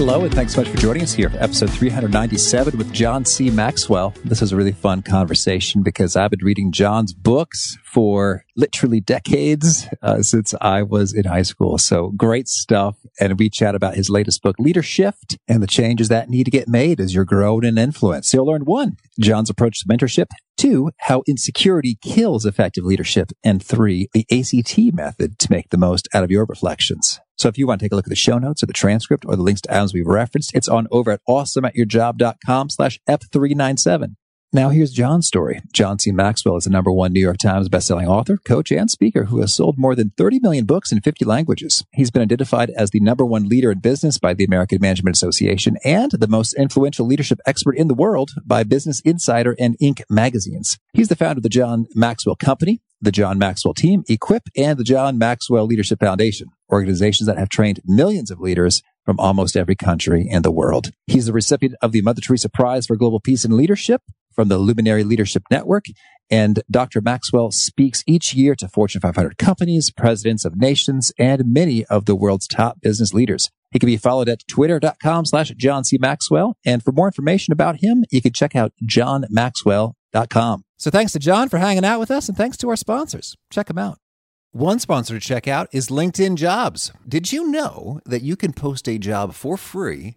Hello, and thanks so much for joining us here for episode 397 with John C. Maxwell. This is a really fun conversation because I've been reading John's books for literally decades uh, since I was in high school. So great stuff. And we chat about his latest book, Leadershift, and the changes that need to get made as you're growing in influence. You'll learn one, John's approach to mentorship, two, how insecurity kills effective leadership, and three, the ACT method to make the most out of your reflections. So if you want to take a look at the show notes or the transcript or the links to items we've referenced, it's on over at awesomeatyourjob.com slash F397. Now here's John's story. John C. Maxwell is the number one New York Times bestselling author, coach, and speaker who has sold more than 30 million books in 50 languages. He's been identified as the number one leader in business by the American Management Association and the most influential leadership expert in the world by Business Insider and Inc. magazines. He's the founder of the John Maxwell Company, the John Maxwell Team, Equip, and the John Maxwell Leadership Foundation, organizations that have trained millions of leaders from almost every country in the world. He's the recipient of the Mother Teresa Prize for Global Peace and Leadership from the Luminary Leadership Network. And Dr. Maxwell speaks each year to Fortune 500 companies, presidents of nations, and many of the world's top business leaders. He can be followed at twitter.com slash John C. Maxwell. And for more information about him, you can check out johnmaxwell.com. So thanks to John for hanging out with us and thanks to our sponsors. Check them out. One sponsor to check out is LinkedIn Jobs. Did you know that you can post a job for free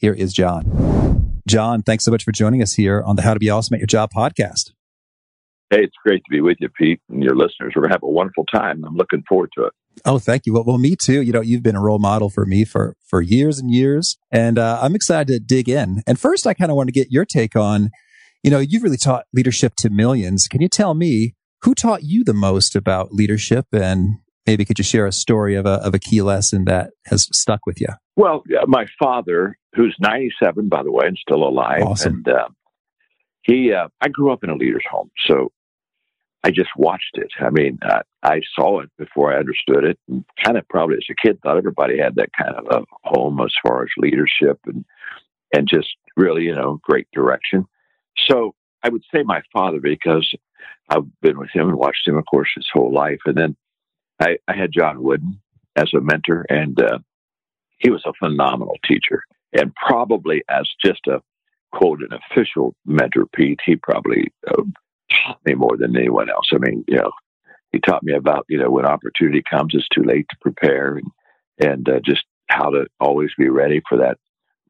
Here is John. John, thanks so much for joining us here on the How to Be Awesome at Your Job podcast. Hey, it's great to be with you, Pete, and your listeners. We're going to have a wonderful time. I'm looking forward to it. Oh, thank you. Well, well, me too. You know, you've been a role model for me for, for years and years, and uh, I'm excited to dig in. And first, I kind of want to get your take on, you know, you've really taught leadership to millions. Can you tell me who taught you the most about leadership and maybe could you share a story of a, of a key lesson that has stuck with you? Well, my father, who's 97, by the way, and still alive. Awesome. And uh, he, uh, I grew up in a leader's home. So I just watched it. I mean, uh, I saw it before I understood it. And kind of probably as a kid thought everybody had that kind of a home as far as leadership and, and just really, you know, great direction. So I would say my father because I've been with him and watched him, of course, his whole life. And then I, I had John Wooden as a mentor, and uh, he was a phenomenal teacher. And probably as just a quote, an official mentor, Pete, he probably uh, taught me more than anyone else. I mean, you know, he taught me about, you know, when opportunity comes, it's too late to prepare and, and uh, just how to always be ready for that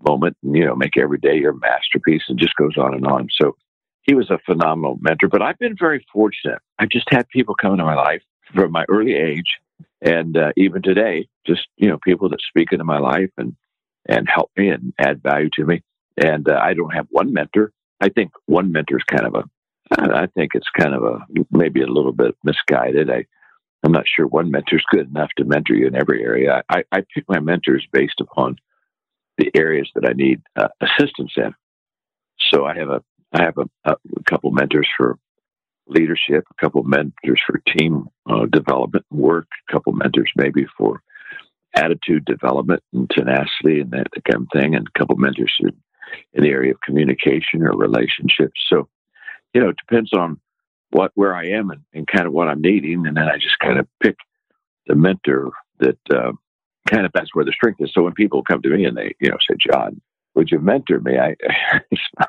moment and, you know, make every day your masterpiece and just goes on and on. So he was a phenomenal mentor, but I've been very fortunate. I've just had people come into my life from my early age and uh, even today, just, you know, people that speak into my life and, and help me and add value to me. And uh, I don't have one mentor. I think one mentor is kind of a, I think it's kind of a, maybe a little bit misguided. I, I'm not sure one mentor is good enough to mentor you in every area. I, I pick my mentors based upon the areas that I need uh, assistance in. So I have a, I have a, a couple mentors for leadership, a couple of mentors for team uh, development work, a couple of mentors maybe for attitude development and tenacity and that kind of thing, and a couple of mentors in, in the area of communication or relationships. So, you know, it depends on what where I am and, and kind of what I'm needing, and then I just kind of pick the mentor that uh, kind of that's where the strength is. So when people come to me and they, you know, say, John, would you mentor me? I,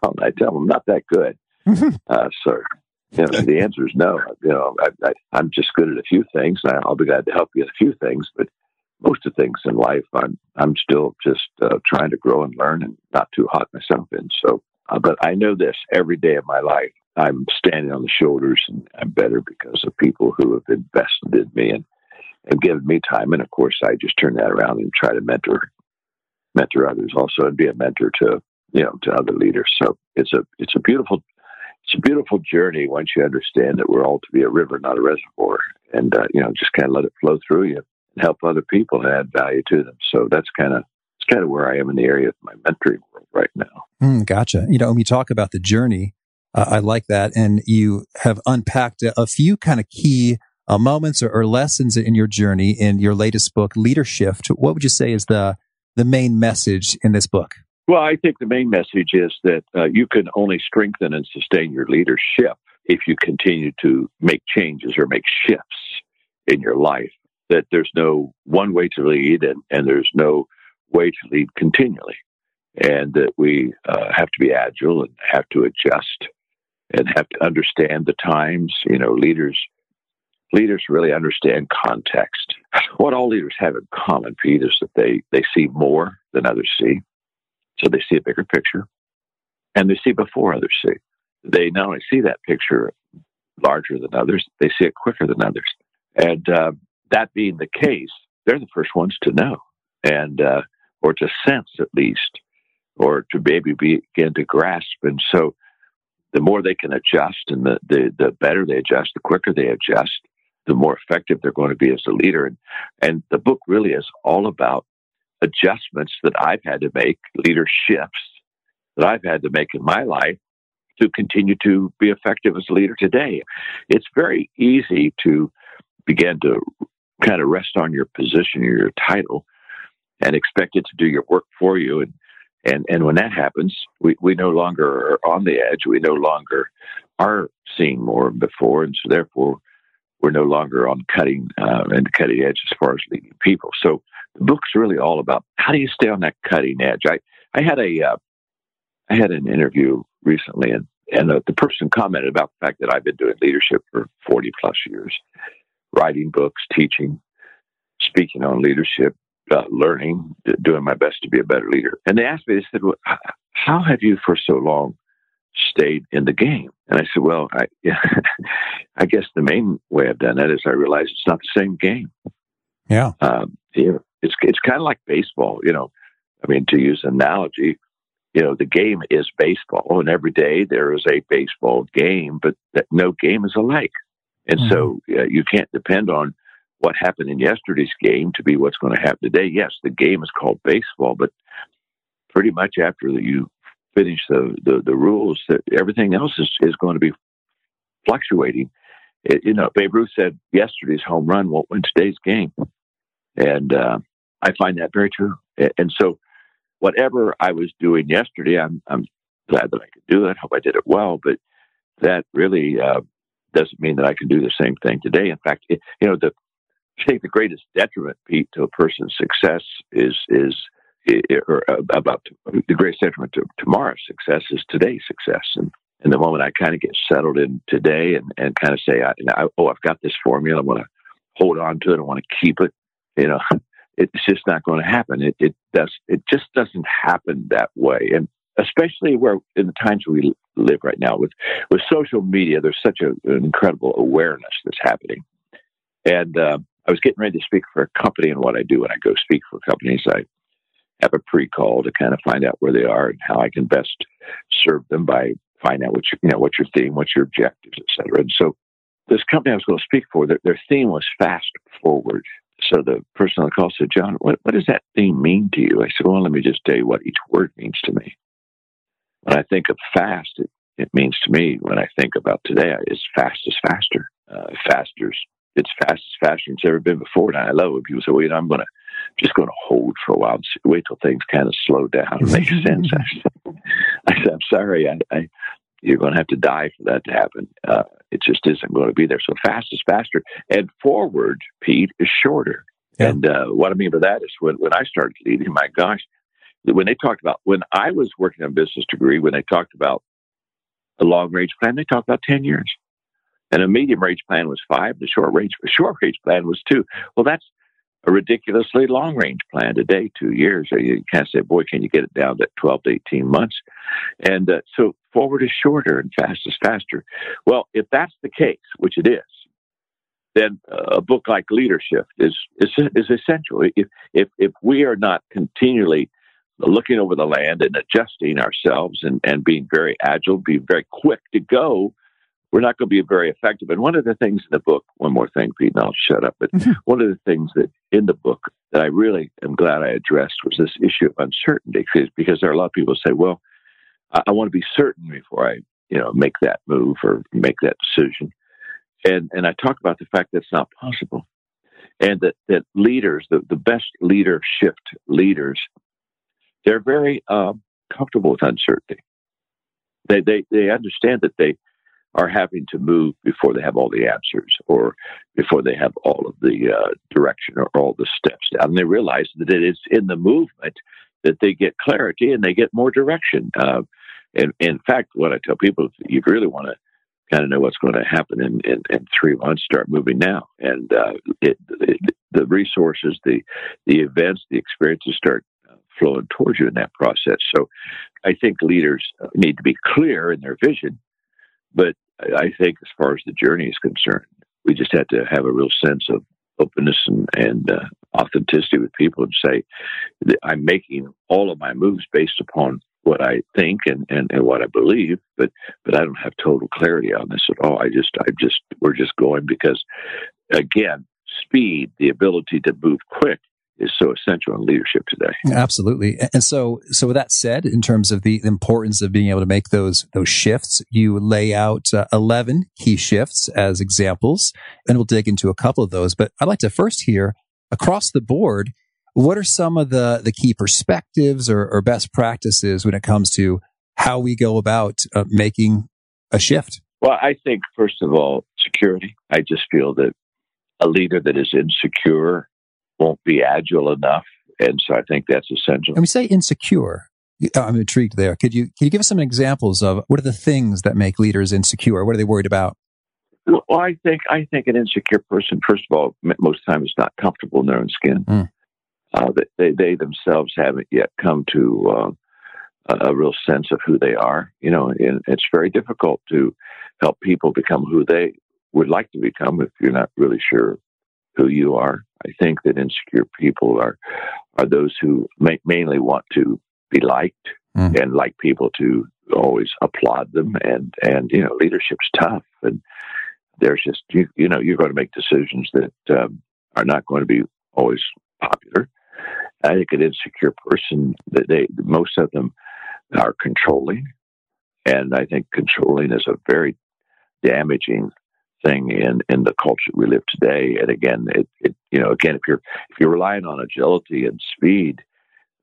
I tell them, not that good, uh, sir. You know, the answer is no. You know, I, am just good at a few things, and I'll be glad to help you at a few things. But most of things in life, I'm I'm still just uh, trying to grow and learn, and not too hot myself in. So, uh, but I know this every day of my life. I'm standing on the shoulders, and I'm better because of people who have invested in me and and given me time. And of course, I just turn that around and try to mentor mentor others also, and be a mentor to you know to other leaders. So it's a it's a beautiful it's a beautiful journey once you understand that we're all to be a river, not a reservoir, and uh, you know just kind of let it flow through you and help other people and add value to them. So that's kind of it's kind of where I am in the area of my mentoring world right now. Mm, gotcha. You know, when you talk about the journey, uh, I like that, and you have unpacked a, a few kind of key uh, moments or, or, lessons in your journey in your latest book, Leadershift. What would you say is the the main message in this book? Well, I think the main message is that uh, you can only strengthen and sustain your leadership if you continue to make changes or make shifts in your life. That there's no one way to lead and, and there's no way to lead continually. And that we uh, have to be agile and have to adjust and have to understand the times. You know, leaders leaders really understand context. What all leaders have in common, Pete, is that they, they see more than others see. So they see a bigger picture and they see before others see. They not only see that picture larger than others, they see it quicker than others. And uh, that being the case, they're the first ones to know and, uh, or to sense at least, or to maybe begin to grasp. And so the more they can adjust and the, the, the better they adjust, the quicker they adjust, the more effective they're going to be as a leader. And, and the book really is all about adjustments that I've had to make, leader shifts that I've had to make in my life to continue to be effective as a leader today. It's very easy to begin to kind of rest on your position or your title and expect it to do your work for you. And and and when that happens, we, we no longer are on the edge. We no longer are seeing more before, and so therefore we're no longer on cutting uh, and cutting edge as far as leading people. So the book's really all about how do you stay on that cutting edge. I I had a uh, I had an interview recently, and and uh, the person commented about the fact that I've been doing leadership for forty plus years, writing books, teaching, speaking on leadership, uh, learning, doing my best to be a better leader. And they asked me, they said, well, "How have you for so long stayed in the game. And I said, well, I, yeah, I guess the main way I've done that is I realized it's not the same game. Yeah. Um, you know, it's, it's kind of like baseball, you know, I mean, to use an analogy, you know, the game is baseball and every day there is a baseball game, but that no game is alike. And mm-hmm. so uh, you can't depend on what happened in yesterday's game to be what's going to happen today. Yes, the game is called baseball, but pretty much after you finish the, the, the rules, that everything else is, is going to be fluctuating. It, you know, Babe Ruth said yesterday's home run won't win today's game. And uh, I find that very true. And so, whatever I was doing yesterday, I'm, I'm glad that I could do it. Hope I did it well. But that really uh, doesn't mean that I can do the same thing today. In fact, it, you know, the I think the greatest detriment, Pete, to a person's success is is or uh, about the greatest detriment to tomorrow's success is today's success. And, the moment I kind of get settled in today and, and kind of say, I, I, oh, I've got this formula, I want to hold on to it, I want to keep it, you know, it's just not going to happen. It, it does, it just doesn't happen that way. And especially where in the times we live right now with, with social media, there's such a, an incredible awareness that's happening. And, uh, I was getting ready to speak for a company and what I do when I go speak for companies. I have a pre-call to kind of find out where they are and how I can best serve them by finding out what you, you know what's your theme, what's your objectives, et cetera. And so this company I was going to speak for, their, their theme was fast forward. So the person on the call said, John, what, what does that theme mean to you? I said, well, let me just tell you what each word means to me. When I think of fast, it, it means to me, when I think about today, is fast is faster. Uh, faster, it's fast as faster than it's ever been before. And I love when people say, know, I'm going to just going to hold for a while and see, wait till things kind of slow down and make sense. I said, I said, I'm sorry, I, I, you're going to have to die for that to happen. Uh, it just isn't going to be there. So fast is faster, and forward, Pete, is shorter. Yeah. And uh, what I mean by that is when, when I started leading, my gosh, when they talked about when I was working on business degree, when they talked about a long range plan, they talked about ten years, and a medium range plan was five. The short range short range plan was two. Well, that's a ridiculously long range plan today, two years. You can't say, boy, can you get it down to 12 to 18 months? And uh, so forward is shorter and fast is faster. Well, if that's the case, which it is, then a book like Leadershift is, is, is essential. If, if, if we are not continually looking over the land and adjusting ourselves and, and being very agile, being very quick to go, we're not going to be very effective. And one of the things in the book, one more thing, Pete, and I'll shut up. But mm-hmm. one of the things that in the book that I really am glad I addressed was this issue of uncertainty, because there are a lot of people who say, "Well, I, I want to be certain before I, you know, make that move or make that decision." And and I talk about the fact that it's not possible, and that that leaders, the the best leadership leaders, they're very um, comfortable with uncertainty. They they they understand that they are having to move before they have all the answers or before they have all of the uh, direction or all the steps down. And they realize that it is in the movement that they get clarity and they get more direction. Uh, and, in fact, what I tell people, if you really want to kind of know what's going to happen in, in, in three months, start moving now. And uh, it, it, the resources, the the events, the experiences start uh, flowing towards you in that process. So I think leaders need to be clear in their vision but I think as far as the journey is concerned, we just have to have a real sense of openness and, and uh, authenticity with people and say, I'm making all of my moves based upon what I think and, and, and what I believe, but but I don't have total clarity on this at all. I just I just we're just going because again, speed, the ability to move quick is so essential in leadership today. Absolutely. And so, so with that said, in terms of the importance of being able to make those, those shifts, you lay out uh, 11 key shifts as examples, and we'll dig into a couple of those. But I'd like to first hear across the board, what are some of the, the key perspectives or, or best practices when it comes to how we go about uh, making a shift? Well, I think, first of all, security. I just feel that a leader that is insecure won't be agile enough. And so I think that's essential. And we say insecure. I'm intrigued there. Could you can you give us some examples of what are the things that make leaders insecure? What are they worried about? Well, I think I think an insecure person, first of all, most times is not comfortable in their own skin. Mm. Uh, they they themselves haven't yet come to uh, a real sense of who they are. You know, and it's very difficult to help people become who they would like to become if you're not really sure who you are. I think that insecure people are are those who may, mainly want to be liked mm. and like people to always applaud them. And and you know, leadership's tough, and there's just you you know you're going to make decisions that um, are not going to be always popular. I think an insecure person that they most of them are controlling, and I think controlling is a very damaging thing in in the culture we live today. And again, it, it you know again if you're if you're relying on agility and speed,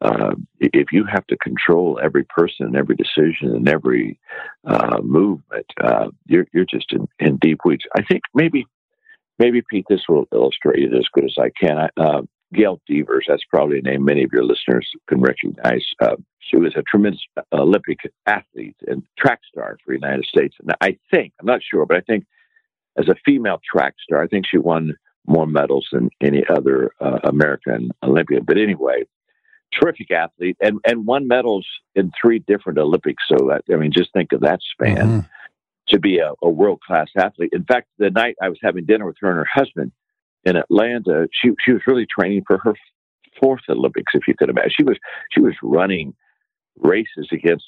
uh, if you have to control every person and every decision and every uh, movement, uh, you're you're just in, in deep weeds. I think maybe maybe Pete, this will illustrate it as good as I can. I, uh, Gail Devers, that's probably a name many of your listeners can recognize. Uh, she was a tremendous Olympic athlete and track star for the United States. And I think, I'm not sure, but I think as a female track star. I think she won more medals than any other uh, American Olympian. But anyway, terrific athlete and, and won medals in three different Olympics. So that, I mean, just think of that span mm-hmm. to be a, a world class athlete. In fact, the night I was having dinner with her and her husband in Atlanta, she, she was really training for her fourth Olympics, if you could imagine. She was, she was running races against,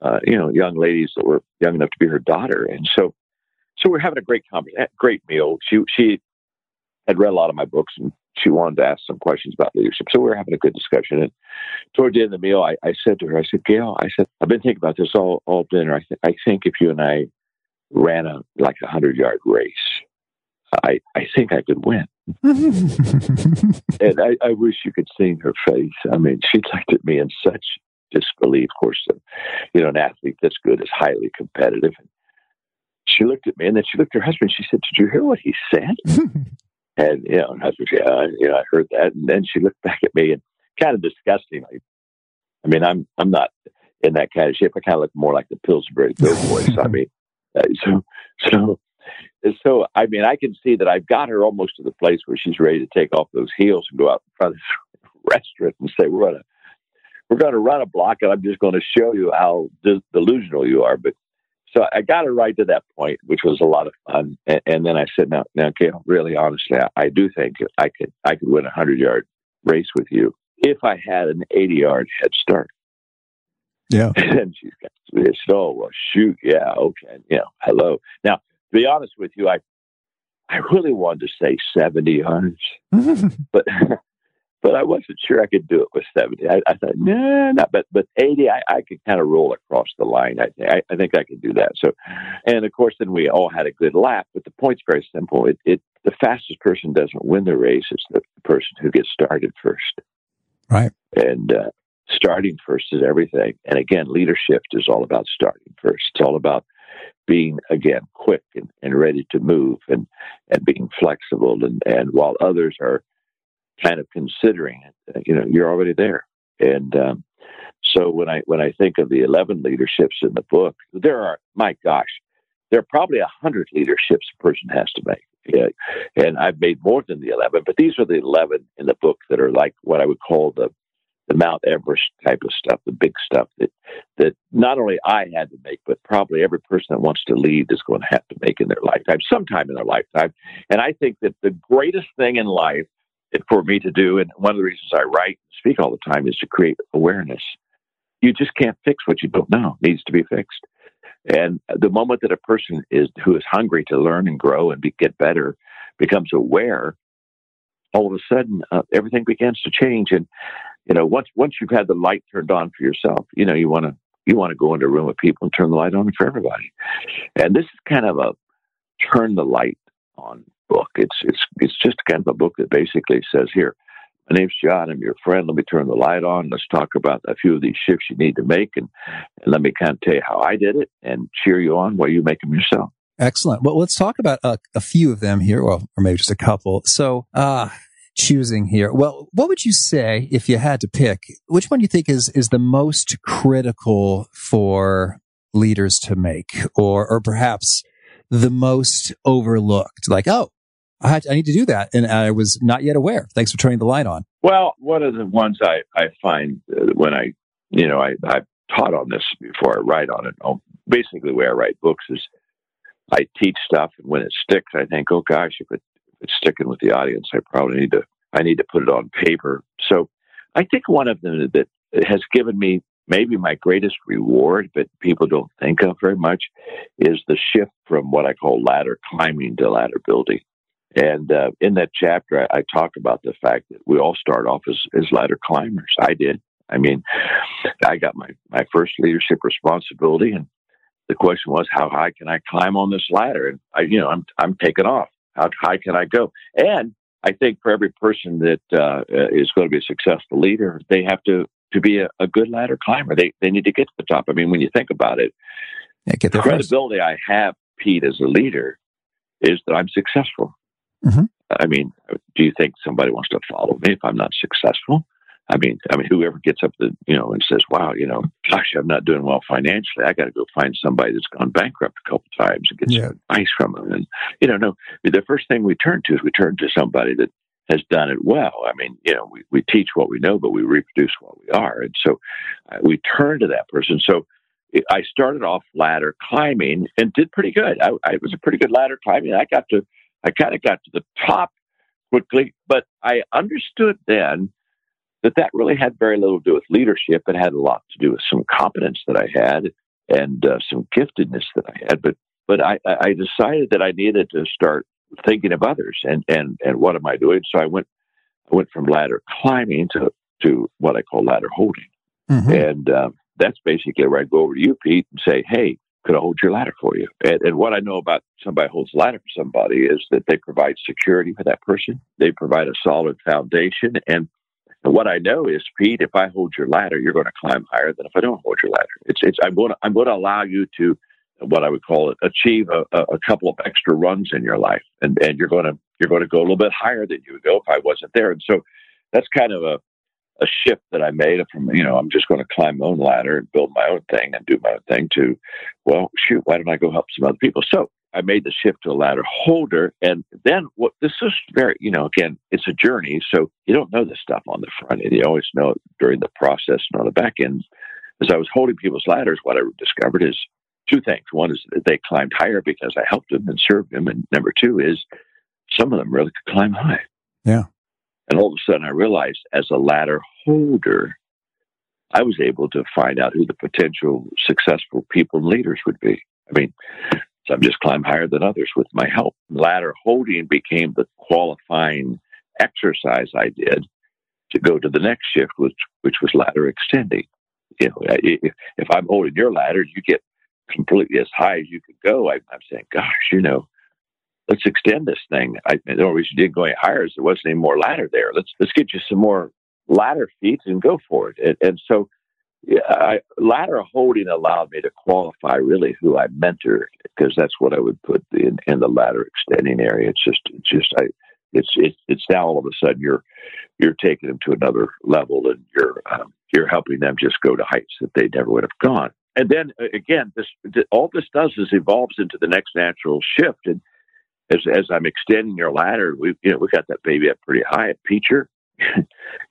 uh, you know, young ladies that were young enough to be her daughter. And so so we're having a great conversation, great meal. She she had read a lot of my books and she wanted to ask some questions about leadership. So we were having a good discussion. And toward the end of the meal, I, I said to her, I said, Gail, I said, I've been thinking about this all, all dinner. I, th- I think if you and I ran a like a hundred yard race, I, I think I could win. and I, I wish you could see her face. I mean, she looked at me in such disbelief. Of course, you know, an athlete that's good is highly competitive. And she looked at me and then she looked at her husband. She said, Did you hear what he said? and, you know, her husband, yeah, you know, I heard that. And then she looked back at me and kind of disgustingly I mean, I'm I'm not in that kind of shape. I kind of look more like the Pillsbury Doughboys. I mean, uh, so so so. I mean, I can see that I've got her almost to the place where she's ready to take off those heels and go out in front of this restaurant and say, "We're gonna we're gonna run a block, and I'm just going to show you how delusional you are." But so I got it right to that point, which was a lot of fun. And, and then I said, "Now, now, Gail, really honestly, I, I do think I could I could win a hundred yard race with you if I had an 80 yard head start. Yeah. And she's got this, oh, well, shoot. Yeah. Okay. You know, hello. Now, to be honest with you, I, I really wanted to say 70 yards, but, but I wasn't sure I could do it with 70. I, I thought, no, nah, but, but 80, I, I could kind of roll across the line. I, I, I think I could do that. So, and of course, then we all had a good lap, but the point's very simple. It, it, the fastest person doesn't win the race. It's the person who gets started first. Right. And uh, starting first is everything. And again, leadership is all about starting first. It's all about being again quick and, and ready to move and and being flexible and and while others are kind of considering it, uh, you know, you're already there. And um, so when I when I think of the eleven leadershifts in the book, there are my gosh, there are probably a hundred leadershifts a person has to make. Yeah. And I've made more than the 11, but these are the 11 in the book that are like what I would call the, the Mount Everest type of stuff, the big stuff that, that not only I had to make, but probably every person that wants to lead is going to have to make in their lifetime, sometime in their lifetime. And I think that the greatest thing in life for me to do, and one of the reasons I write and speak all the time, is to create awareness. You just can't fix what you don't know. It needs to be fixed. And the moment that a person is who is hungry to learn and grow and be, get better becomes aware, all of a sudden uh, everything begins to change. And you know, once once you've had the light turned on for yourself, you know, you want to you want to go into a room with people and turn the light on for everybody. And this is kind of a turn the light on book. It's it's it's just kind of a book that basically says here, my name's John. I'm your friend. Let me turn the light on. Let's talk about a few of these shifts you need to make, and, and let me kind of tell you how I did it and cheer you on while you make them yourself. Excellent. Well, let's talk about a, a few of them here, well, or maybe just a couple. So, uh, choosing here. Well, what would you say if you had to pick? Which one do you think is is the most critical for leaders to make, or or perhaps the most overlooked? Like, oh, I, had, I need to do that. And I was not yet aware. Thanks for turning the light on. Well, one of the ones I, I find uh, when I, you know, I, I've taught on this before I write on it. Oh, basically, the way I write books is I teach stuff, and when it sticks, I think, oh gosh, if, it, if it's sticking with the audience, I probably need to I need to put it on paper. So I think one of them that has given me maybe my greatest reward, but people don't think of very much, is the shift from what I call ladder climbing to ladder building. And uh, in that chapter, I, I talk about the fact that we all start off as, as ladder climbers. I did. I mean, I got my, my first leadership responsibility, and the question was, how high can I climb on this ladder? And I, you know, I'm I'm taking off. How high can I go? And I think for every person that uh, is going to be a successful leader, they have to to be a, a, good ladder climber. They they need to get to the top. I mean, when you think about it, yeah, the credibility first. I have, Pete, as a leader, is that I'm successful. Mm-hmm. I mean, do you think somebody wants to follow me if I'm not successful? I mean, I mean, whoever gets up the, you know, and says, "Wow, you know, gosh, I'm not doing well financially. I got to go find somebody that's gone bankrupt a couple times and get yeah. some advice from them." And you know, no, the first thing we turn to is we turn to somebody that has done it well. I mean, you know, we, we teach what we know, but we reproduce what we are, and so uh, we turn to that person. So I started off ladder climbing and did pretty good. I, I was a pretty good ladder climbing. I got to I kind of got to the top quickly, but I understood then that that really had very little to do with leadership. It had a lot to do with some competence that I had and uh, some giftedness that I had. But but I, I decided that I needed to start thinking of others and and and what am I doing? So I went I went from ladder climbing to to what I call ladder holding, mm-hmm. and uh, that's basically where I go over to you, Pete, and say, hey could hold your ladder for you? And, and, what I know about somebody holds ladder for somebody is that they provide security for that person. They provide a solid foundation. And, and what I know is, Pete, if I hold your ladder, you're going to climb higher than if I don't hold your ladder. It's, it's, I'm going to, I'm going to allow you to, what I would call it, achieve a, a couple of extra runs in your life. And, and you're going to, you're going to go a little bit higher than you would go if I wasn't there. And so that's kind of a, a shift that I made from, you know, I'm just going to climb my own ladder and build my own thing and do my own thing to, well, shoot, why don't I go help some other people? So I made the shift to a ladder holder. And then what this is very, you know, again, it's a journey. So you don't know this stuff on the front end. You always know it during the process and on the back end. As I was holding people's ladders, what I discovered is two things. One is they climbed higher because I helped them and served them. And number two is some of them really could climb high. Yeah. And all of a sudden, I realized as a ladder holder, I was able to find out who the potential successful people and leaders would be. I mean, some just climb higher than others with my help. Ladder holding became the qualifying exercise I did to go to the next shift, which which was ladder extending. You know, if, if I'm holding your ladder, you get completely as high as you can go. I, I'm saying, gosh, you know, let's extend this thing. I, the only reason you didn't go any higher is there wasn't any more ladder there. Let's let's get you some more ladder feet and go for it. And, and so, I, ladder holding allowed me to qualify really who I mentored because that's what I would put in, in the ladder extending area. It's just it's just I. It's, it's it's now all of a sudden you're you're taking them to another level and you're um, you're helping them just go to heights that they never would have gone. And then uh, again, this all this does is evolves into the next natural shift. And as as I'm extending your ladder, we you know we got that baby up pretty high at Peacher.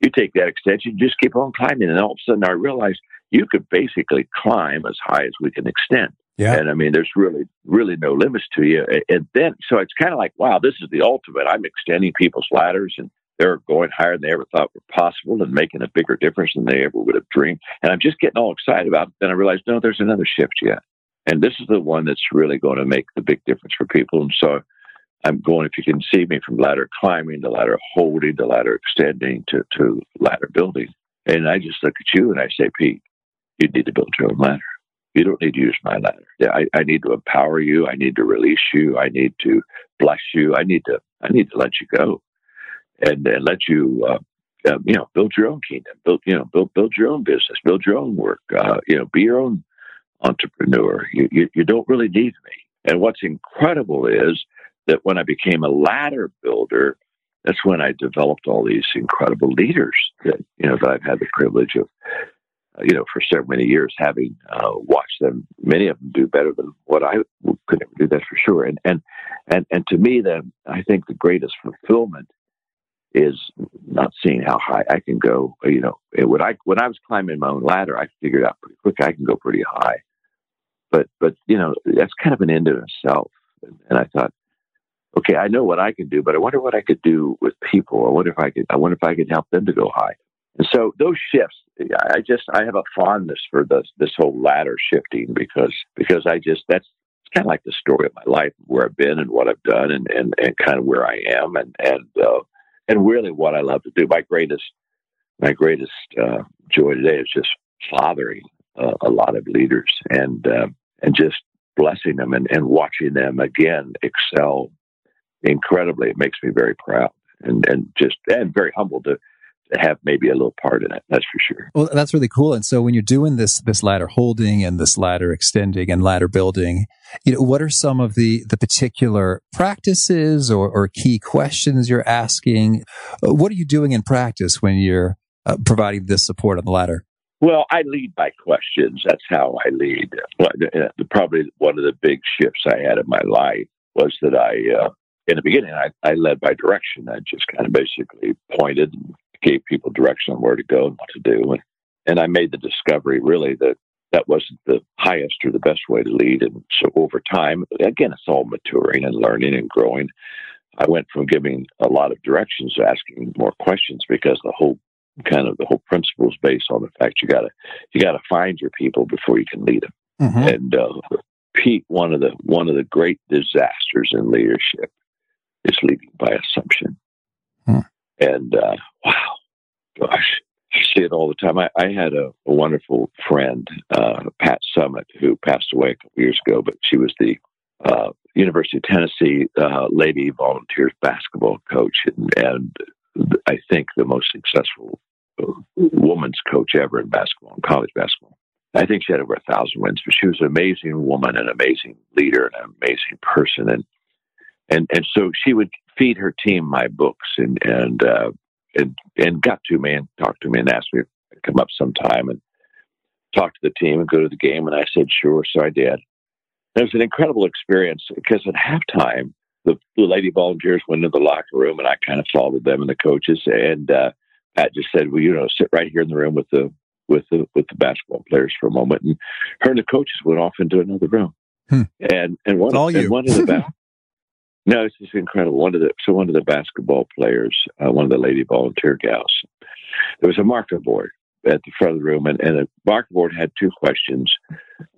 you take that extension, just keep on climbing, and all of a sudden I realized you could basically climb as high as we can extend. Yeah. And I mean, there's really, really no limits to you. And then, so it's kind of like, wow, this is the ultimate. I'm extending people's ladders and they're going higher than they ever thought were possible and making a bigger difference than they ever would have dreamed. And I'm just getting all excited about it. Then I realized, no, there's another shift yet. And this is the one that's really going to make the big difference for people. And so I'm going, if you can see me from ladder climbing to ladder holding to ladder extending to, to ladder building. And I just look at you and I say, Pete, you need to build your own ladder. You don't need to use my ladder. I, I need to empower you. I need to release you. I need to bless you. I need to I need to let you go, and and let you uh, uh, you know build your own kingdom. Build you know build build your own business. Build your own work. Uh, you know be your own entrepreneur. You, you you don't really need me. And what's incredible is that when I became a ladder builder, that's when I developed all these incredible leaders that you know that I've had the privilege of you know, for so many years, having uh, watched them, many of them do better than what I could ever do. That's for sure. And and and and to me, then I think the greatest fulfillment is not seeing how high I can go. You know, when I when I was climbing my own ladder, I figured out pretty quick I can go pretty high. But but you know, that's kind of an end in itself. And I thought, okay, I know what I can do, but I wonder what I could do with people. I wonder if I could. I wonder if I could help them to go high. And so those shifts, I just I have a fondness for this this whole ladder shifting because because I just that's kind of like the story of my life, where I've been and what I've done, and and, and kind of where I am, and and uh, and really what I love to do. My greatest my greatest uh, joy today is just fathering uh, a lot of leaders and uh, and just blessing them and, and watching them again excel incredibly. It makes me very proud and and just and very humble to have maybe a little part in it. That's for sure. Well, that's really cool. And so when you're doing this this ladder holding and this ladder extending and ladder building, you know, what are some of the the particular practices or, or key questions you're asking? Uh, what are you doing in practice when you're uh, providing this support on the ladder? Well, I lead by questions. That's how I lead. Uh, probably one of the big shifts I had in my life was that I, uh, in the beginning, I, I led by direction. I just kind of basically pointed and gave people direction on where to go and what to do. And, and I made the discovery really that that wasn't the highest or the best way to lead. And so over time, again, it's all maturing and learning and growing. I went from giving a lot of directions to asking more questions because the whole kind of the whole principle is based on the fact you gotta you gotta find your people before you can lead them. Mm-hmm. And uh, Pete, one of the one of the great disasters in leadership is leading by assumption. Hmm. And uh, wow, gosh, I see it all the time. I, I had a, a, wonderful friend, uh, Pat Summitt, who passed away a couple years ago, but she was the uh, University of Tennessee uh, Lady Volunteers basketball coach, and, and, I think the most successful uh, woman's coach ever in basketball, in college basketball. I think she had over a thousand wins, but she was an amazing woman, an amazing leader, and an amazing person. And and and so she would feed her team my books, and and uh, and and got to me and talked to me and asked me to come up sometime and talk to the team and go to the game. And I said, sure. So I did. It was an incredible experience because at halftime, the, the Lady Volunteers went into the locker room and I kind of followed them and the coaches. And uh, Pat just said, well, you know, sit right here in the room with the with the with the basketball players for a moment. And her and the coaches went off into another room. Hmm. And and one, all and one of the no, it's just incredible. One of the so one of the basketball players, uh, one of the lady volunteer gals, there was a marker board at the front of the room, and, and the marker board had two questions: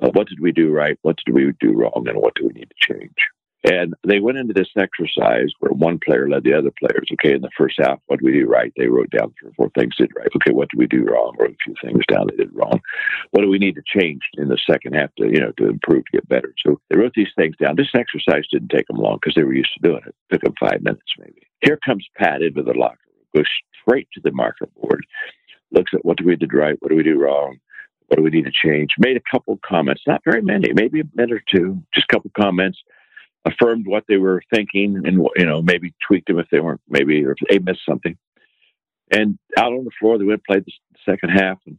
uh, What did we do right? What did we do wrong? And what do we need to change? And they went into this exercise where one player led the other players. Okay, in the first half, what did we do right? They wrote down three or four things did right. Okay, what did we do wrong? Wrote a few things down they did wrong. What do we need to change in the second half to you know to improve to get better? So they wrote these things down. This exercise didn't take them long because they were used to doing it. it. Took them five minutes maybe. Here comes Pat into the locker room, goes straight to the marker board, looks at what do we did right, what do we do wrong, what do we need to change. Made a couple comments, not very many, maybe a minute or two, just a couple comments affirmed what they were thinking and you know maybe tweaked them if they weren't maybe or if they missed something. And out on the floor, they went and played the second half. And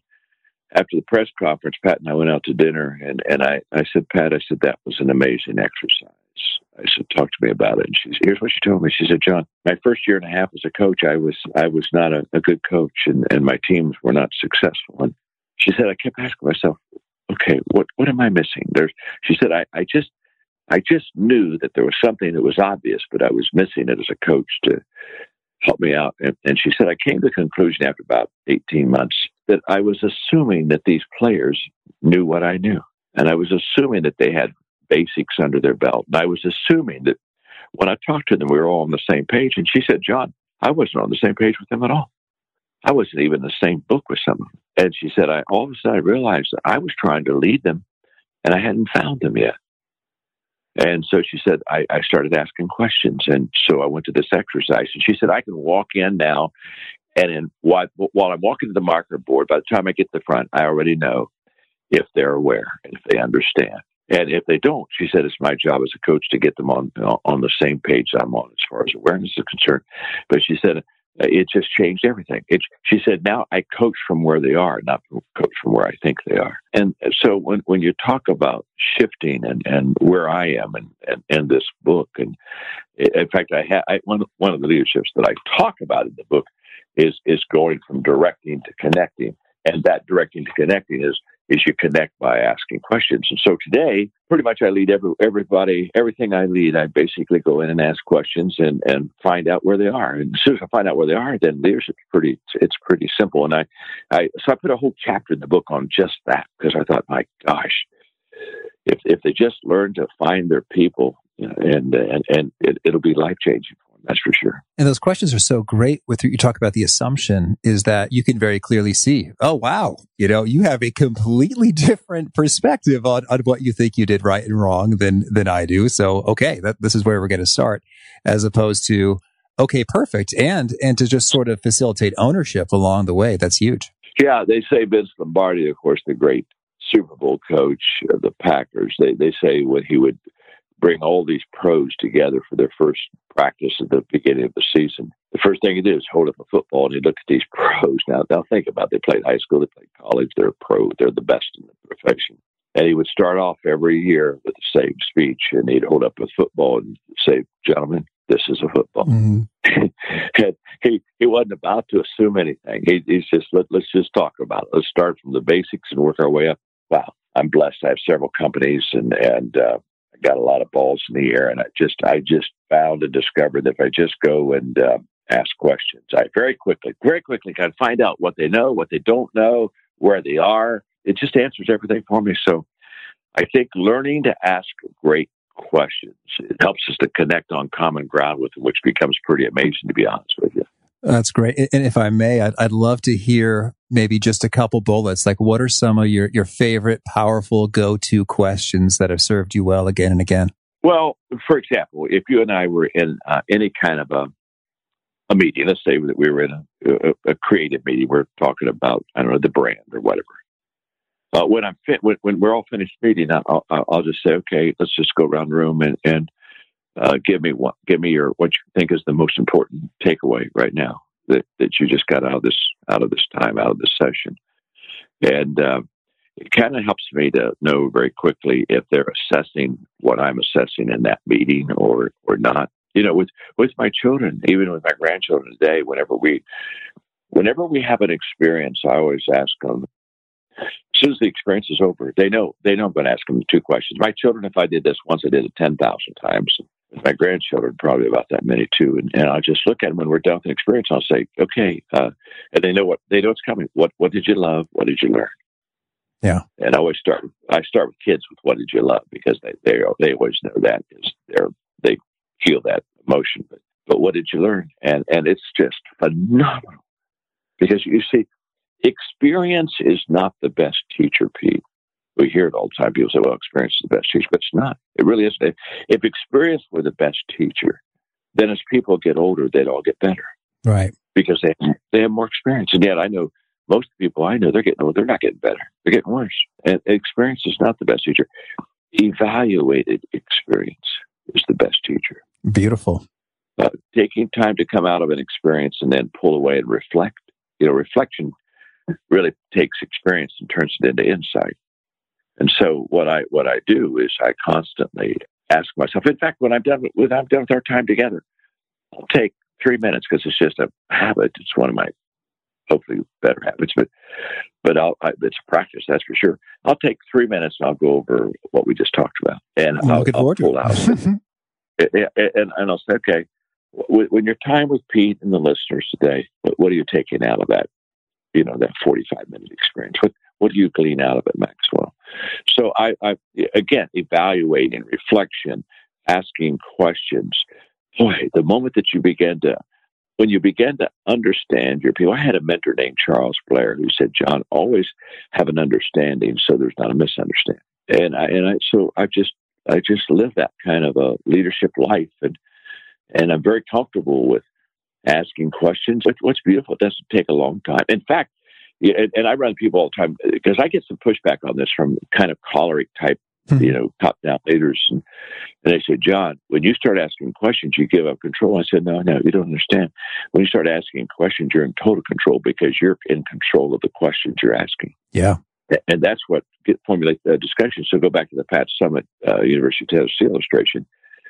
after the press conference, Pat and I went out to dinner, and and I I said, Pat, I said that was an amazing exercise. I said, talk to me about it. And she said, here's what she told me. She said, John, my first year and a half as a coach, I was I was not a, a good coach, and and my teams were not successful. And she said, I kept asking myself, okay, what what am I missing? There's, she said, I I just I just knew that there was something that was obvious, but I was missing it as a coach to help me out. And, and she said, I came to the conclusion after about 18 months that I was assuming that these players knew what I knew. And I was assuming that they had basics under their belt. And I was assuming that when I talked to them, we were all on the same page. And she said, John, I wasn't on the same page with them at all. I wasn't even in the same book with some of them. And she said, I all of a sudden I realized that I was trying to lead them and I hadn't found them yet. And so she said, I, I started asking questions. And so I went to this exercise. And she said, I can walk in now. And in, while, while I'm walking to the marker board, by the time I get to the front, I already know if they're aware and if they understand. And if they don't, she said, it's my job as a coach to get them on on the same page I'm on as far as awareness is concerned. But she said, Uh, it just changed everything. It, she said, now I coach from where they are, not coach from where I think they are. And so when, when you talk about shifting and, and where I am and, and, and this book, and in fact, I had I, one, one of the leadershifts that I talk about in the book is, is going from directing to connecting. And that directing to connecting is is you connect by asking questions. And so today, pretty much I lead every, everybody, everything I lead, I basically go in and ask questions and, and find out where they are. And as soon as I find out where they are, then leadership's pretty, it's pretty simple. And I, I, so I put a whole chapter in the book on just that because I thought, my gosh, if, if they just learn to find their people and, and, and it, it'll be life changing that's for sure. And those questions are so great with you talk about the assumption is that you can very clearly see, oh, wow, you know, you have a completely different perspective on, on what you think you did right and wrong than, than I do. So, okay, that, this is where we're going to start as opposed to, okay, perfect. And, and to just sort of facilitate ownership along the way. That's huge. Yeah. They say Vince Lombardi, of course, the great Super Bowl coach of the Packers, they, they say when he would bring all these pros together for their first practice at the beginning of the season. The first thing he did is hold up a football and he looked at these pros. Now, now think about it. They played high school, they played college, they're a pro, they're the best in the profession. And he would start off every year with the same speech and he'd hold up a football and say, Gentlemen, this is a football. Mm-hmm. and he he wasn't about to assume anything. He, he's just let, let's just talk about it. Let's start from the basics and work our way up. Wow, I'm blessed. I have several companies and and uh, got a lot of balls in the air, and I just I just found and discovered that if I just go and uh, ask questions, I very quickly, very quickly can find out what they know, what they don't know, where they are. It just answers everything for me. So I think learning to ask great questions it helps us to connect on common ground with which becomes pretty amazing to be honest with you. That's great. And if I may, I'd, I'd love to hear maybe just a couple bullets. Like, what are some of your, your favorite, powerful go to questions that have served you well again and again? Well, for example, if you and I were in uh, any kind of a, a meeting, let's say that we were in a, a, a, creative meeting, we're talking about, I don't know, the brand or whatever. Uh, when I'm fit, when, when, we're all finished meeting, I'll, I'll, just say, okay, let's just go around the room and, and uh, give me what, give me your what you think is the most important takeaway right now. that, that you just got out of this out of this time, out of this session. And uh, it kind of helps me to know very quickly if they're assessing what I'm assessing in that meeting or or not. You know, with with my children, even with my grandchildren today, whenever we whenever we have an experience, I always ask them. As soon as the experience is over, they know they know I'm going to ask them two questions. My children, if I did this once, I did it ten thousand times. My grandchildren, probably about that many too. And, and I'll just look at them when we're done with an experience. I'll say, "Okay," uh, and they know what they know what's coming. What What did you love? What did you learn? Yeah. And I always start. I start with kids with "What did you love?" because they they they always know that because they're they feel that emotion. But but what did you learn? And and it's just phenomenal because you see, experience is not the best teacher, Pete. We hear it all the time. People say, "Well, experience is the best teacher," but it's not. It really isn't. If experience were the best teacher, then as people get older, they'd all get better, right? Because they they have more experience. And yet, I know most people I know they're getting older. They're not getting better. They're getting worse. And experience is not the best teacher. Evaluated experience is the best teacher. Beautiful. Uh, taking time to come out of an experience and then pull away and reflect. You know, reflection really takes experience and turns it into insight. And so what I what I do is I constantly ask myself. In fact, when I'm done with when I'm done with our time together, I'll take three minutes because it's just a habit. It's one of my hopefully better habits, but but I'll, I, it's a practice that's for sure. I'll take three minutes and I'll go over what we just talked about, and I'll, I'll pull out and, and, and I'll say, okay, when your time with Pete and the listeners today, what are you taking out of that? You know, that 45 minute experience. What what do you glean out of it, Maxwell? So I, I again evaluating, reflection, asking questions. Boy, the moment that you begin to when you begin to understand your people, I had a mentor named Charles Blair who said, "John, always have an understanding, so there's not a misunderstanding." And I and I so I just I just live that kind of a leadership life, and and I'm very comfortable with asking questions. What's beautiful, it doesn't take a long time. In fact, and, and I run people all the time because I get some pushback on this from kind of choleric type, Hmm. you know, top down leaders. And, and they said, John, when you start asking questions, you give up control. I said, no, no, you don't understand. When you start asking questions, you're in total control because you're in control of the questions you're asking. Yeah. And that's what get, formulate the discussion. So go back to the Pat Summitt uh, University of Tennessee illustration.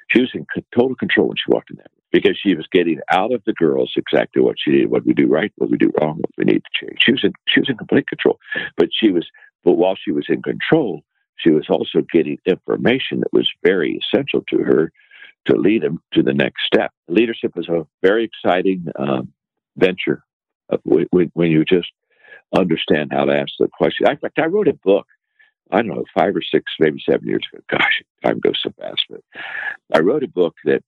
She was in c- total control when she walked in there because she was getting out of the girls exactly what she needed, what we do right, what we do wrong, what we need to change. She was in she was in complete control. But she was but while she was in control, she was also getting information that was very essential to her to lead them to the next step. Leadership is a very exciting um, venture uh, when, when you just understand how to ask the question. In fact, I wrote a book. I don't know, five or six, maybe seven years ago. Gosh, time goes so fast. But I wrote a book that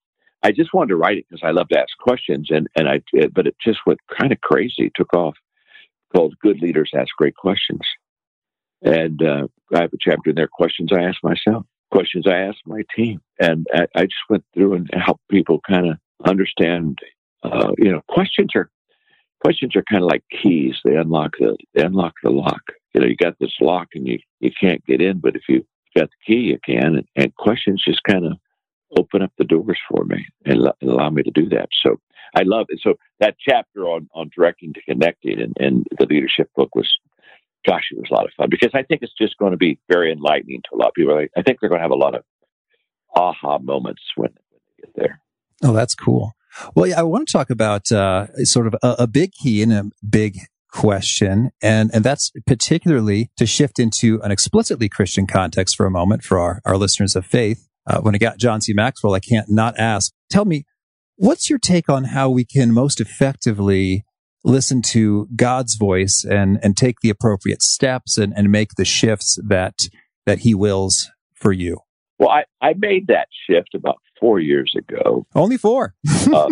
I just wanted to write it because I love to ask questions, and and I but it just went kind of crazy, took off. Called "Good Leaders Ask Great Questions," and uh, I have a chapter in there. Questions I ask myself, questions I ask my team, and I, I just went through and helped people kind of understand. Uh, you know, questions are questions are kind of like keys. They unlock the they unlock the lock. You know, you got this lock and you you can't get in, but if you got the key, you can. And, and questions just kind of open up the doors for me and allow me to do that. So I love it. So that chapter on, on directing to connecting and, and the leadership book was, gosh, it was a lot of fun because I think it's just going to be very enlightening to a lot of people. I think they're going to have a lot of aha moments when, when they get there. Oh, that's cool. Well, yeah, I want to talk about uh, sort of a, a big key and a big question, and and that's particularly to shift into an explicitly Christian context for a moment for our, our listeners of faith. Uh, when I got John C. Maxwell, I can't not ask. Tell me, what's your take on how we can most effectively listen to God's voice and and take the appropriate steps and, and make the shifts that that He wills for you? Well, I, I made that shift about four years ago. Only four. uh,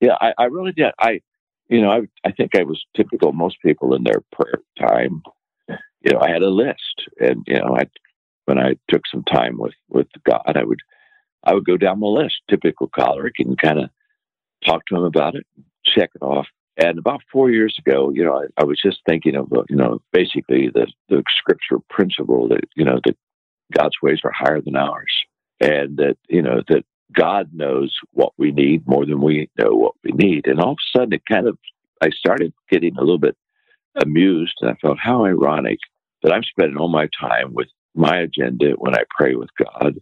yeah, I, I really did. I, you know, I, I think I was typical most people in their prayer time. You know, I had a list, and you know, I when I took some time with with God, I would I would go down the list, typical choleric, and kind of talk to him about it, check it off. And about four years ago, you know, I, I was just thinking of, you know, basically the the scripture principle that you know that God's ways are higher than ours, and that you know that God knows what we need more than we know what we need. And all of a sudden, it kind of I started getting a little bit amused, and I felt how ironic that I'm spending all my time with my agenda when I pray with God.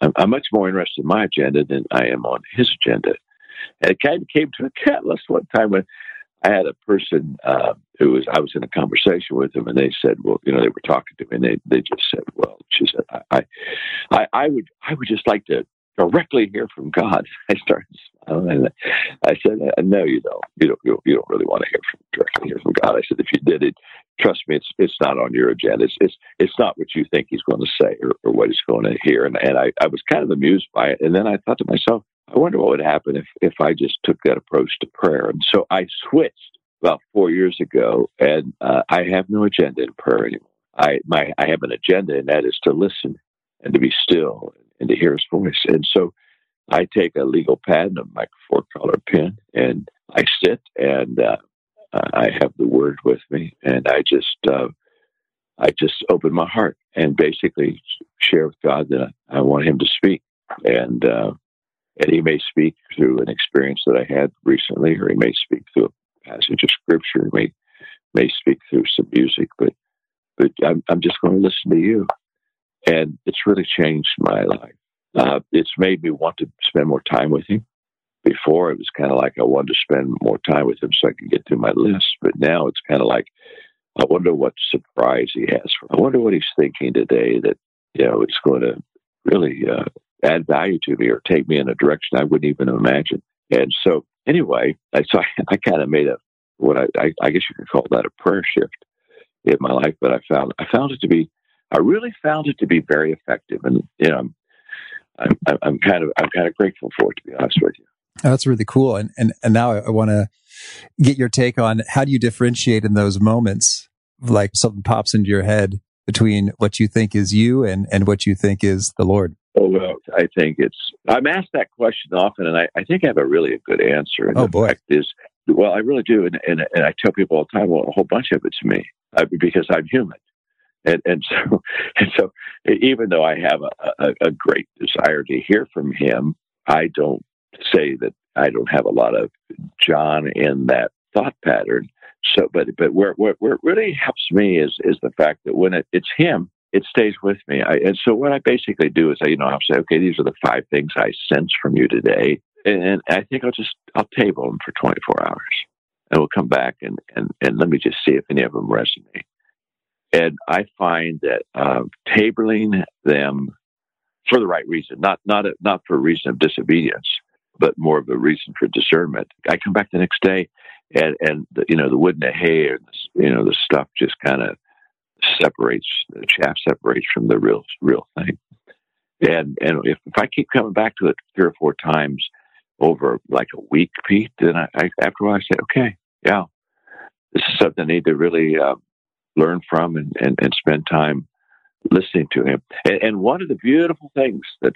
I'm, I'm much more interested in my agenda than I am on His agenda. And it kind of came to a catalyst one time when I had a person uh, who was I was in a conversation with them, and they said, "Well, you know, they were talking to me, and they they just said, well, she said, I I, I would I would just like to directly hear from God." I started smiling, I said, "No, you don't. You don't. You don't really want to hear from directly hear from God." I said, "If you did it, trust me, it's it's not on your agenda. It's it's it's not what you think He's going to say or, or what He's going to hear." And and I I was kind of amused by it, and then I thought to myself, I wonder what would happen if, if I just took that approach to prayer. And so I switched about four years ago, and uh, I have no agenda in prayer anymore. I my I have an agenda, and that is to listen and to be still and to hear His voice. And so I take a legal pad and a my four color pen, and I sit and uh, I have the Word with me, and I just uh, I just open my heart and basically share with God that I want Him to speak, and uh, and He may speak through an experience that I had recently, or He may speak through a passage of Scripture, may may speak through some music, but but I'm, I'm just going to listen to you, and it's really changed my life. Uh, it's made me want to spend more time with Him. Before it was kind of like I wanted to spend more time with Him so I could get through my list, but now it's kind of like I wonder what surprise He has. For Me. I wonder what He's thinking today that you know it's going to really uh, add value to me or take me in a direction I wouldn't even imagine. And so, anyway, I, so I, I kind of made a what I, I, I guess you could call that a prayer shift in my life. But I found I found it to be I really found it to be very effective, and you know, I'm I'm, I'm kind of I'm kind of grateful for it to be honest with you. That's really cool. And and and now I, I want to get your take on how do you differentiate in those moments, like something pops into your head between what you think is you and and what you think is the Lord. Oh well, I think it's. I'm asked that question often, and I, I think I have a really a good answer. And oh the boy, fact is, well, I really do, and, and and I tell people all the time, well, a whole bunch of it's me uh, because I'm human, and and so and so even though I have a, a, a great desire to hear from him, I don't say that I don't have a lot of John in that thought pattern. So, but but where where, where it really helps me is is the fact that when it, it's him, it stays with me. I, and so what I basically do is, I, you know, I'll say, okay, these are the five things I sense from you today, and, and I think I'll just I'll table them for 24 hours, and we'll come back and and and let me just see if any of them resonate. And I find that uh, tabling them for the right reason, not not a, not for a reason of disobedience, but more of a reason for discernment. I come back the next day, and and the, you know the wood and the hay, or the, you know the stuff just kind of separates the chaff separates from the real real thing. And and if, if I keep coming back to it three or four times over like a week, Pete, then I, I after a while I say, okay, yeah, this is something I need to really uh, learn from and, and, and spend time listening to him. And, and, one of the beautiful things that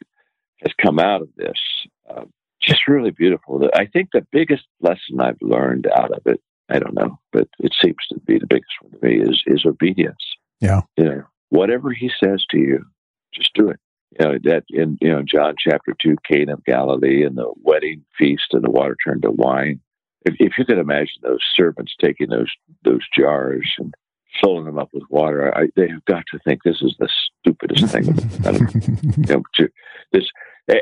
has come out of this, uh, just really beautiful. I think the biggest lesson I've learned out of it I don't know, but it seems to be the biggest one to me is is obedience. Yeah. You know, whatever he says to you, just do it. You know, that in you know, John chapter two, Cana of Galilee and the wedding feast and the water turned to wine. If, if you could imagine those servants taking those those jars and filling them up with water, I, they have got to think this is the stupidest thing. you know, to, this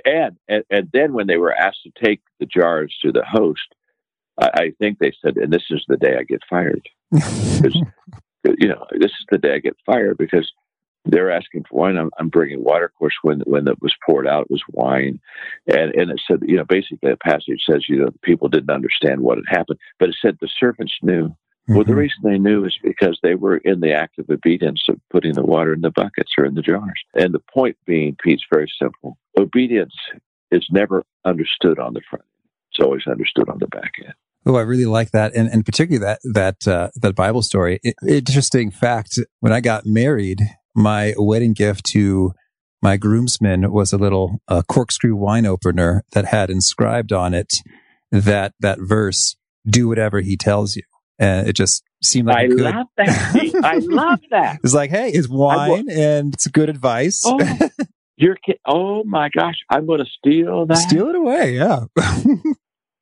and, and and then when they were asked to take the jars to the host, I, I think they said, and this is the day I get fired. you know, this is the day I get fired because they're asking for wine. I'm, I'm, bringing water. Of course, when when it was poured out, it was wine, and and it said, you know, basically the passage says, you know, the people didn't understand what had happened, but it said the servants knew. Well, the mm-hmm. reason they knew is because they were in the act of obedience of putting the water in the buckets or in the jars. And the point being, Pete's very simple: obedience is never understood on the front; it's always understood on the back end. Oh, I really like that, and and particularly that that uh, that Bible story. It, interesting fact: when I got married, my wedding gift to my groomsmen was a little uh, corkscrew wine opener that had inscribed on it that that verse, "Do whatever He tells you," and it just seemed like I love that. I love that. It's like, hey, it's wine, and it's good advice. Oh. You're kid- oh my gosh, I'm going to steal that. Steal it away, yeah.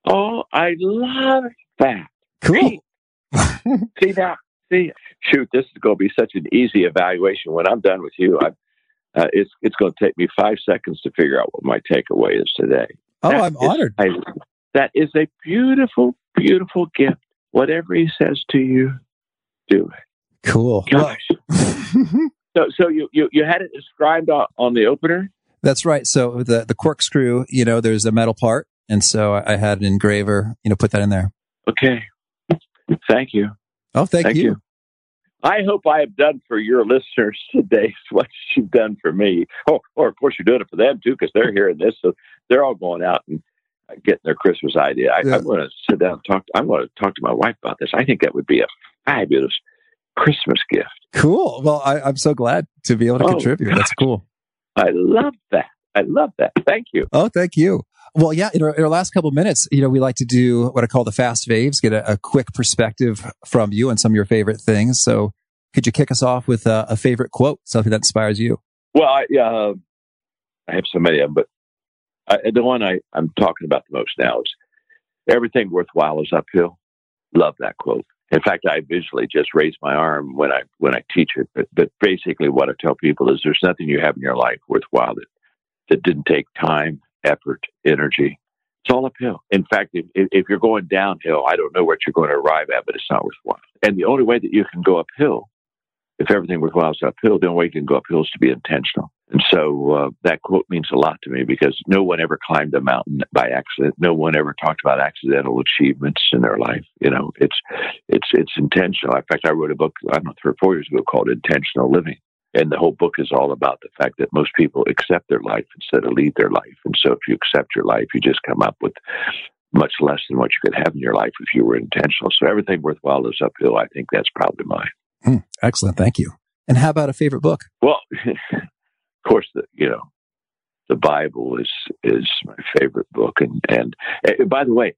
Oh, I love that. Cool. see now, see, shoot, this is going to be such an easy evaluation. When I'm done with you, I, uh, it's it's going to take me five seconds to figure out what my takeaway is today. Oh, that I'm is, honored. I, that is a beautiful, beautiful gift. Whatever he says to you, do it. Cool. Gosh. so, so you, you you had it described on, on the opener. That's right. So the the corkscrew, you know, there's a metal part, and so I had an engraver, you know, put that in there. Okay. Thank you. Oh, thank, thank you. you. I hope I have done for your listeners today what you've done for me. Oh, or of course you're doing it for them too, because they're hearing this, so they're all going out and getting their Christmas idea. I, yeah. I'm going to sit down and talk. I'm going to talk to my wife about this. I think that would be a fabulous Christmas gift. Cool. Well, I, am so glad to be able to oh, contribute. That's cool. I love that. I love that. Thank you. Oh, thank you. Well, yeah, in our, in our, last couple of minutes, you know, we like to do what I call the fast faves, get a, a quick perspective from you and some of your favorite things. So could you kick us off with a, a favorite quote, something that inspires you? Well, I, uh, I have so many of them, but I, the one I, I'm talking about the most now is everything worthwhile is uphill. Love that quote. In fact, I visually just raise my arm when I when I teach it. But, but basically, what I tell people is there's nothing you have in your life worthwhile that that didn't take time, effort, energy. It's all uphill. In fact, if, if you're going downhill, I don't know what you're going to arrive at, but it's not worthwhile. And the only way that you can go uphill, if everything worthwhile is uphill, the only way you can go uphill is to be intentional. And so uh, that quote means a lot to me because no one ever climbed a mountain by accident. No one ever talked about accidental achievements in their life. You know, it's it's it's intentional. In fact, I wrote a book I don't know three or four years ago called Intentional Living, and the whole book is all about the fact that most people accept their life instead of lead their life. And so, if you accept your life, you just come up with much less than what you could have in your life if you were intentional. So everything worthwhile is uphill. I think that's probably mine. Hmm, excellent, thank you. And how about a favorite book? Well. of course, the you know, the Bible is is my favorite book, and and, and by the way,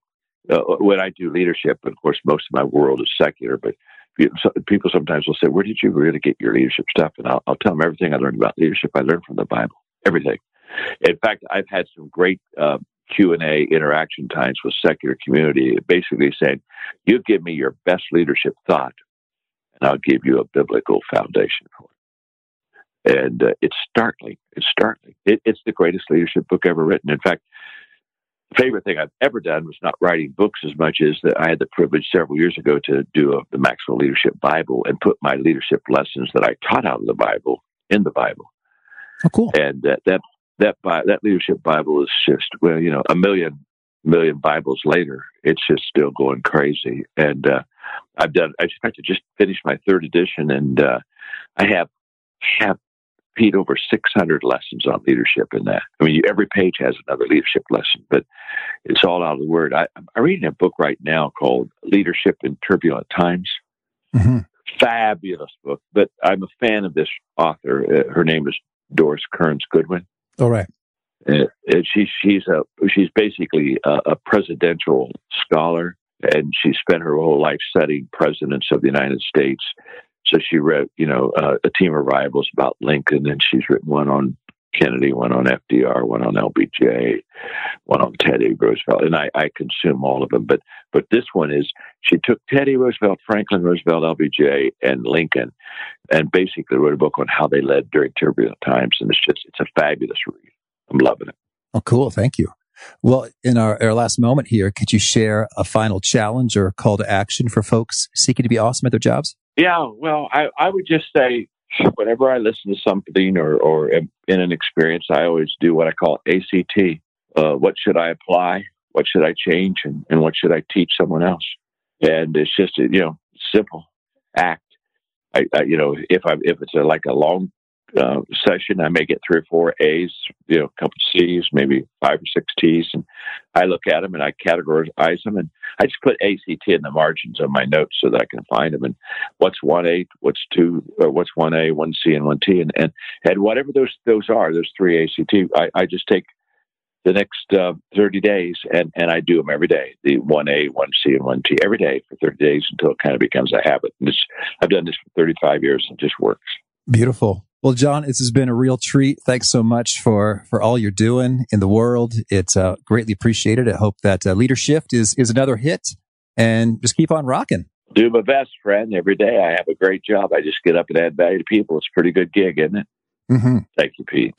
uh, when I do leadership, of course, most of my world is secular, but people sometimes will say, "Where did you really get your leadership stuff?" And I'll, I'll tell them everything I learned about leadership. I learned from the Bible, everything. In fact, I've had some great uh, Q and A interaction times with secular community, basically saying, "You give me your best leadership thought, and I'll give you a biblical foundation for it." And uh, it's startling. It's startling. It, it's the greatest leadership book ever written. In fact, the favorite thing I've ever done was not writing books as much as that I had the privilege several years ago to do a, the Maxwell Leadership Bible and put my leadership lessons that I taught out of the Bible in the Bible. Oh, cool! And that that that that leadership Bible is just well, you know, a million million Bibles later, it's just still going crazy. And uh, I've done. I expect to just finish my third edition, and uh, I have have Pete over 600 lessons on leadership in that. I mean, every page has another leadership lesson, but it's all out of the word. I, am reading a book right now called Leadership in Turbulent Times. Mm-hmm. Fabulous book, but I'm a fan of this author. Uh, her name is Doris Kearns Goodwin. All right. Uh, she, she's a she's basically a, a presidential scholar, and she spent her whole life studying presidents of the United States so she wrote, you know, uh, a team of rivals about Lincoln, and she's written one on Kennedy, one on FDR, one on LBJ, one on Teddy Roosevelt, and I, I consume all of them. But but this one is she took Teddy Roosevelt, Franklin Roosevelt, LBJ, and Lincoln, and basically wrote a book on how they led during turbulent times, and it's just it's a fabulous read. I'm loving it. Oh, cool! Thank you. Well, in our, our last moment here, could you share a final challenge or call to action for folks seeking to be awesome at their jobs? Yeah, well, I, I would just say whenever I listen to something or, or in an experience, I always do what I call ACT. Uh, what should I apply? What should I change? And, and what should I teach someone else? And it's just, you know, simple act. I, I, you know, if I if it's a, like a long uh, session, I may get three or four A's, you know, a couple of C's, maybe five or six T's, and I look at them and I categorize them, and I just put ACT in the margins of my notes so that I can find them. And what's one A, what's two, what's one A, one C, and one T, and and and whatever those those are, those three ACT, I, I just take the next uh, 30 days and, and I do them every day, the 1A, 1C, and 1T every day for 30 days until it kind of becomes a habit. And I've done this for 35 years and it just works. Beautiful. Well, John, this has been a real treat. Thanks so much for for all you're doing in the world. It's uh, greatly appreciated. I hope that uh, Leadershift is is another hit and just keep on rocking. Do my best, friend. Every day I have a great job. I just get up and add value to people. It's a pretty good gig, isn't it? Mm-hmm. Thank you, Pete.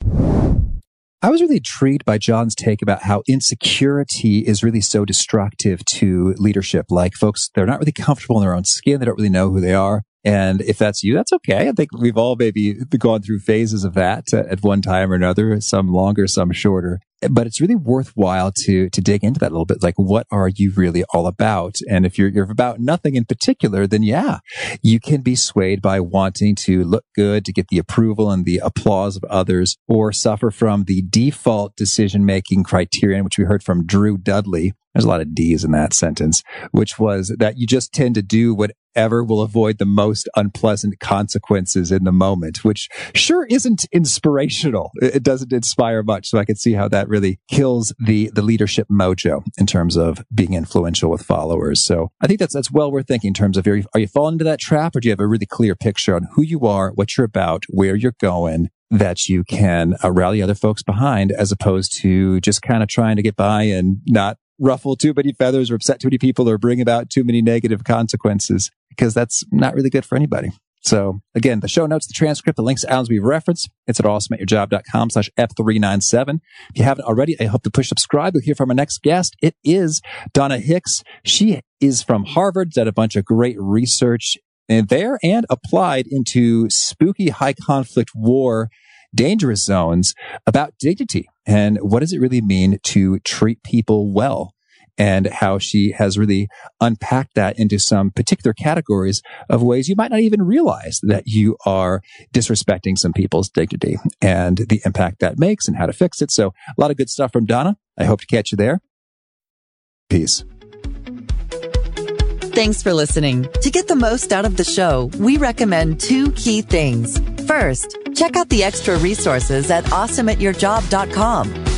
I was really intrigued by John's take about how insecurity is really so destructive to leadership. Like folks, they're not really comfortable in their own skin. They don't really know who they are. And if that's you, that's okay. I think we've all maybe gone through phases of that uh, at one time or another, some longer, some shorter. But it's really worthwhile to to dig into that a little bit. Like, what are you really all about? And if you're you're about nothing in particular, then yeah, you can be swayed by wanting to look good, to get the approval and the applause of others, or suffer from the default decision making criterion, which we heard from Drew Dudley. There's a lot of D's in that sentence, which was that you just tend to do whatever will avoid the most unpleasant consequences in the moment, which sure isn't inspirational. It doesn't inspire much. So I can see how that really kills the, the leadership mojo in terms of being influential with followers. So I think that's, that's well worth thinking in terms of are you, are you falling into that trap or do you have a really clear picture on who you are, what you're about, where you're going, that you can uh, rally other folks behind as opposed to just kind of trying to get by and not ruffle too many feathers or upset too many people or bring about too many negative consequences because that's not really good for anybody. So again, the show notes, the transcript, the links to items we've referenced, it's at awesomeatyourjob.com slash F397. If you haven't already, I hope to push subscribe. You'll hear from our next guest. It is Donna Hicks. She is from Harvard, did a bunch of great research there and applied into spooky high conflict war dangerous zones about dignity and what does it really mean to treat people well and how she has really unpacked that into some particular categories of ways you might not even realize that you are disrespecting some people's dignity and the impact that makes and how to fix it. So a lot of good stuff from Donna. I hope to catch you there. Peace. Thanks for listening. To get the most out of the show, we recommend two key things. First, check out the extra resources at awesomeatyourjob.com.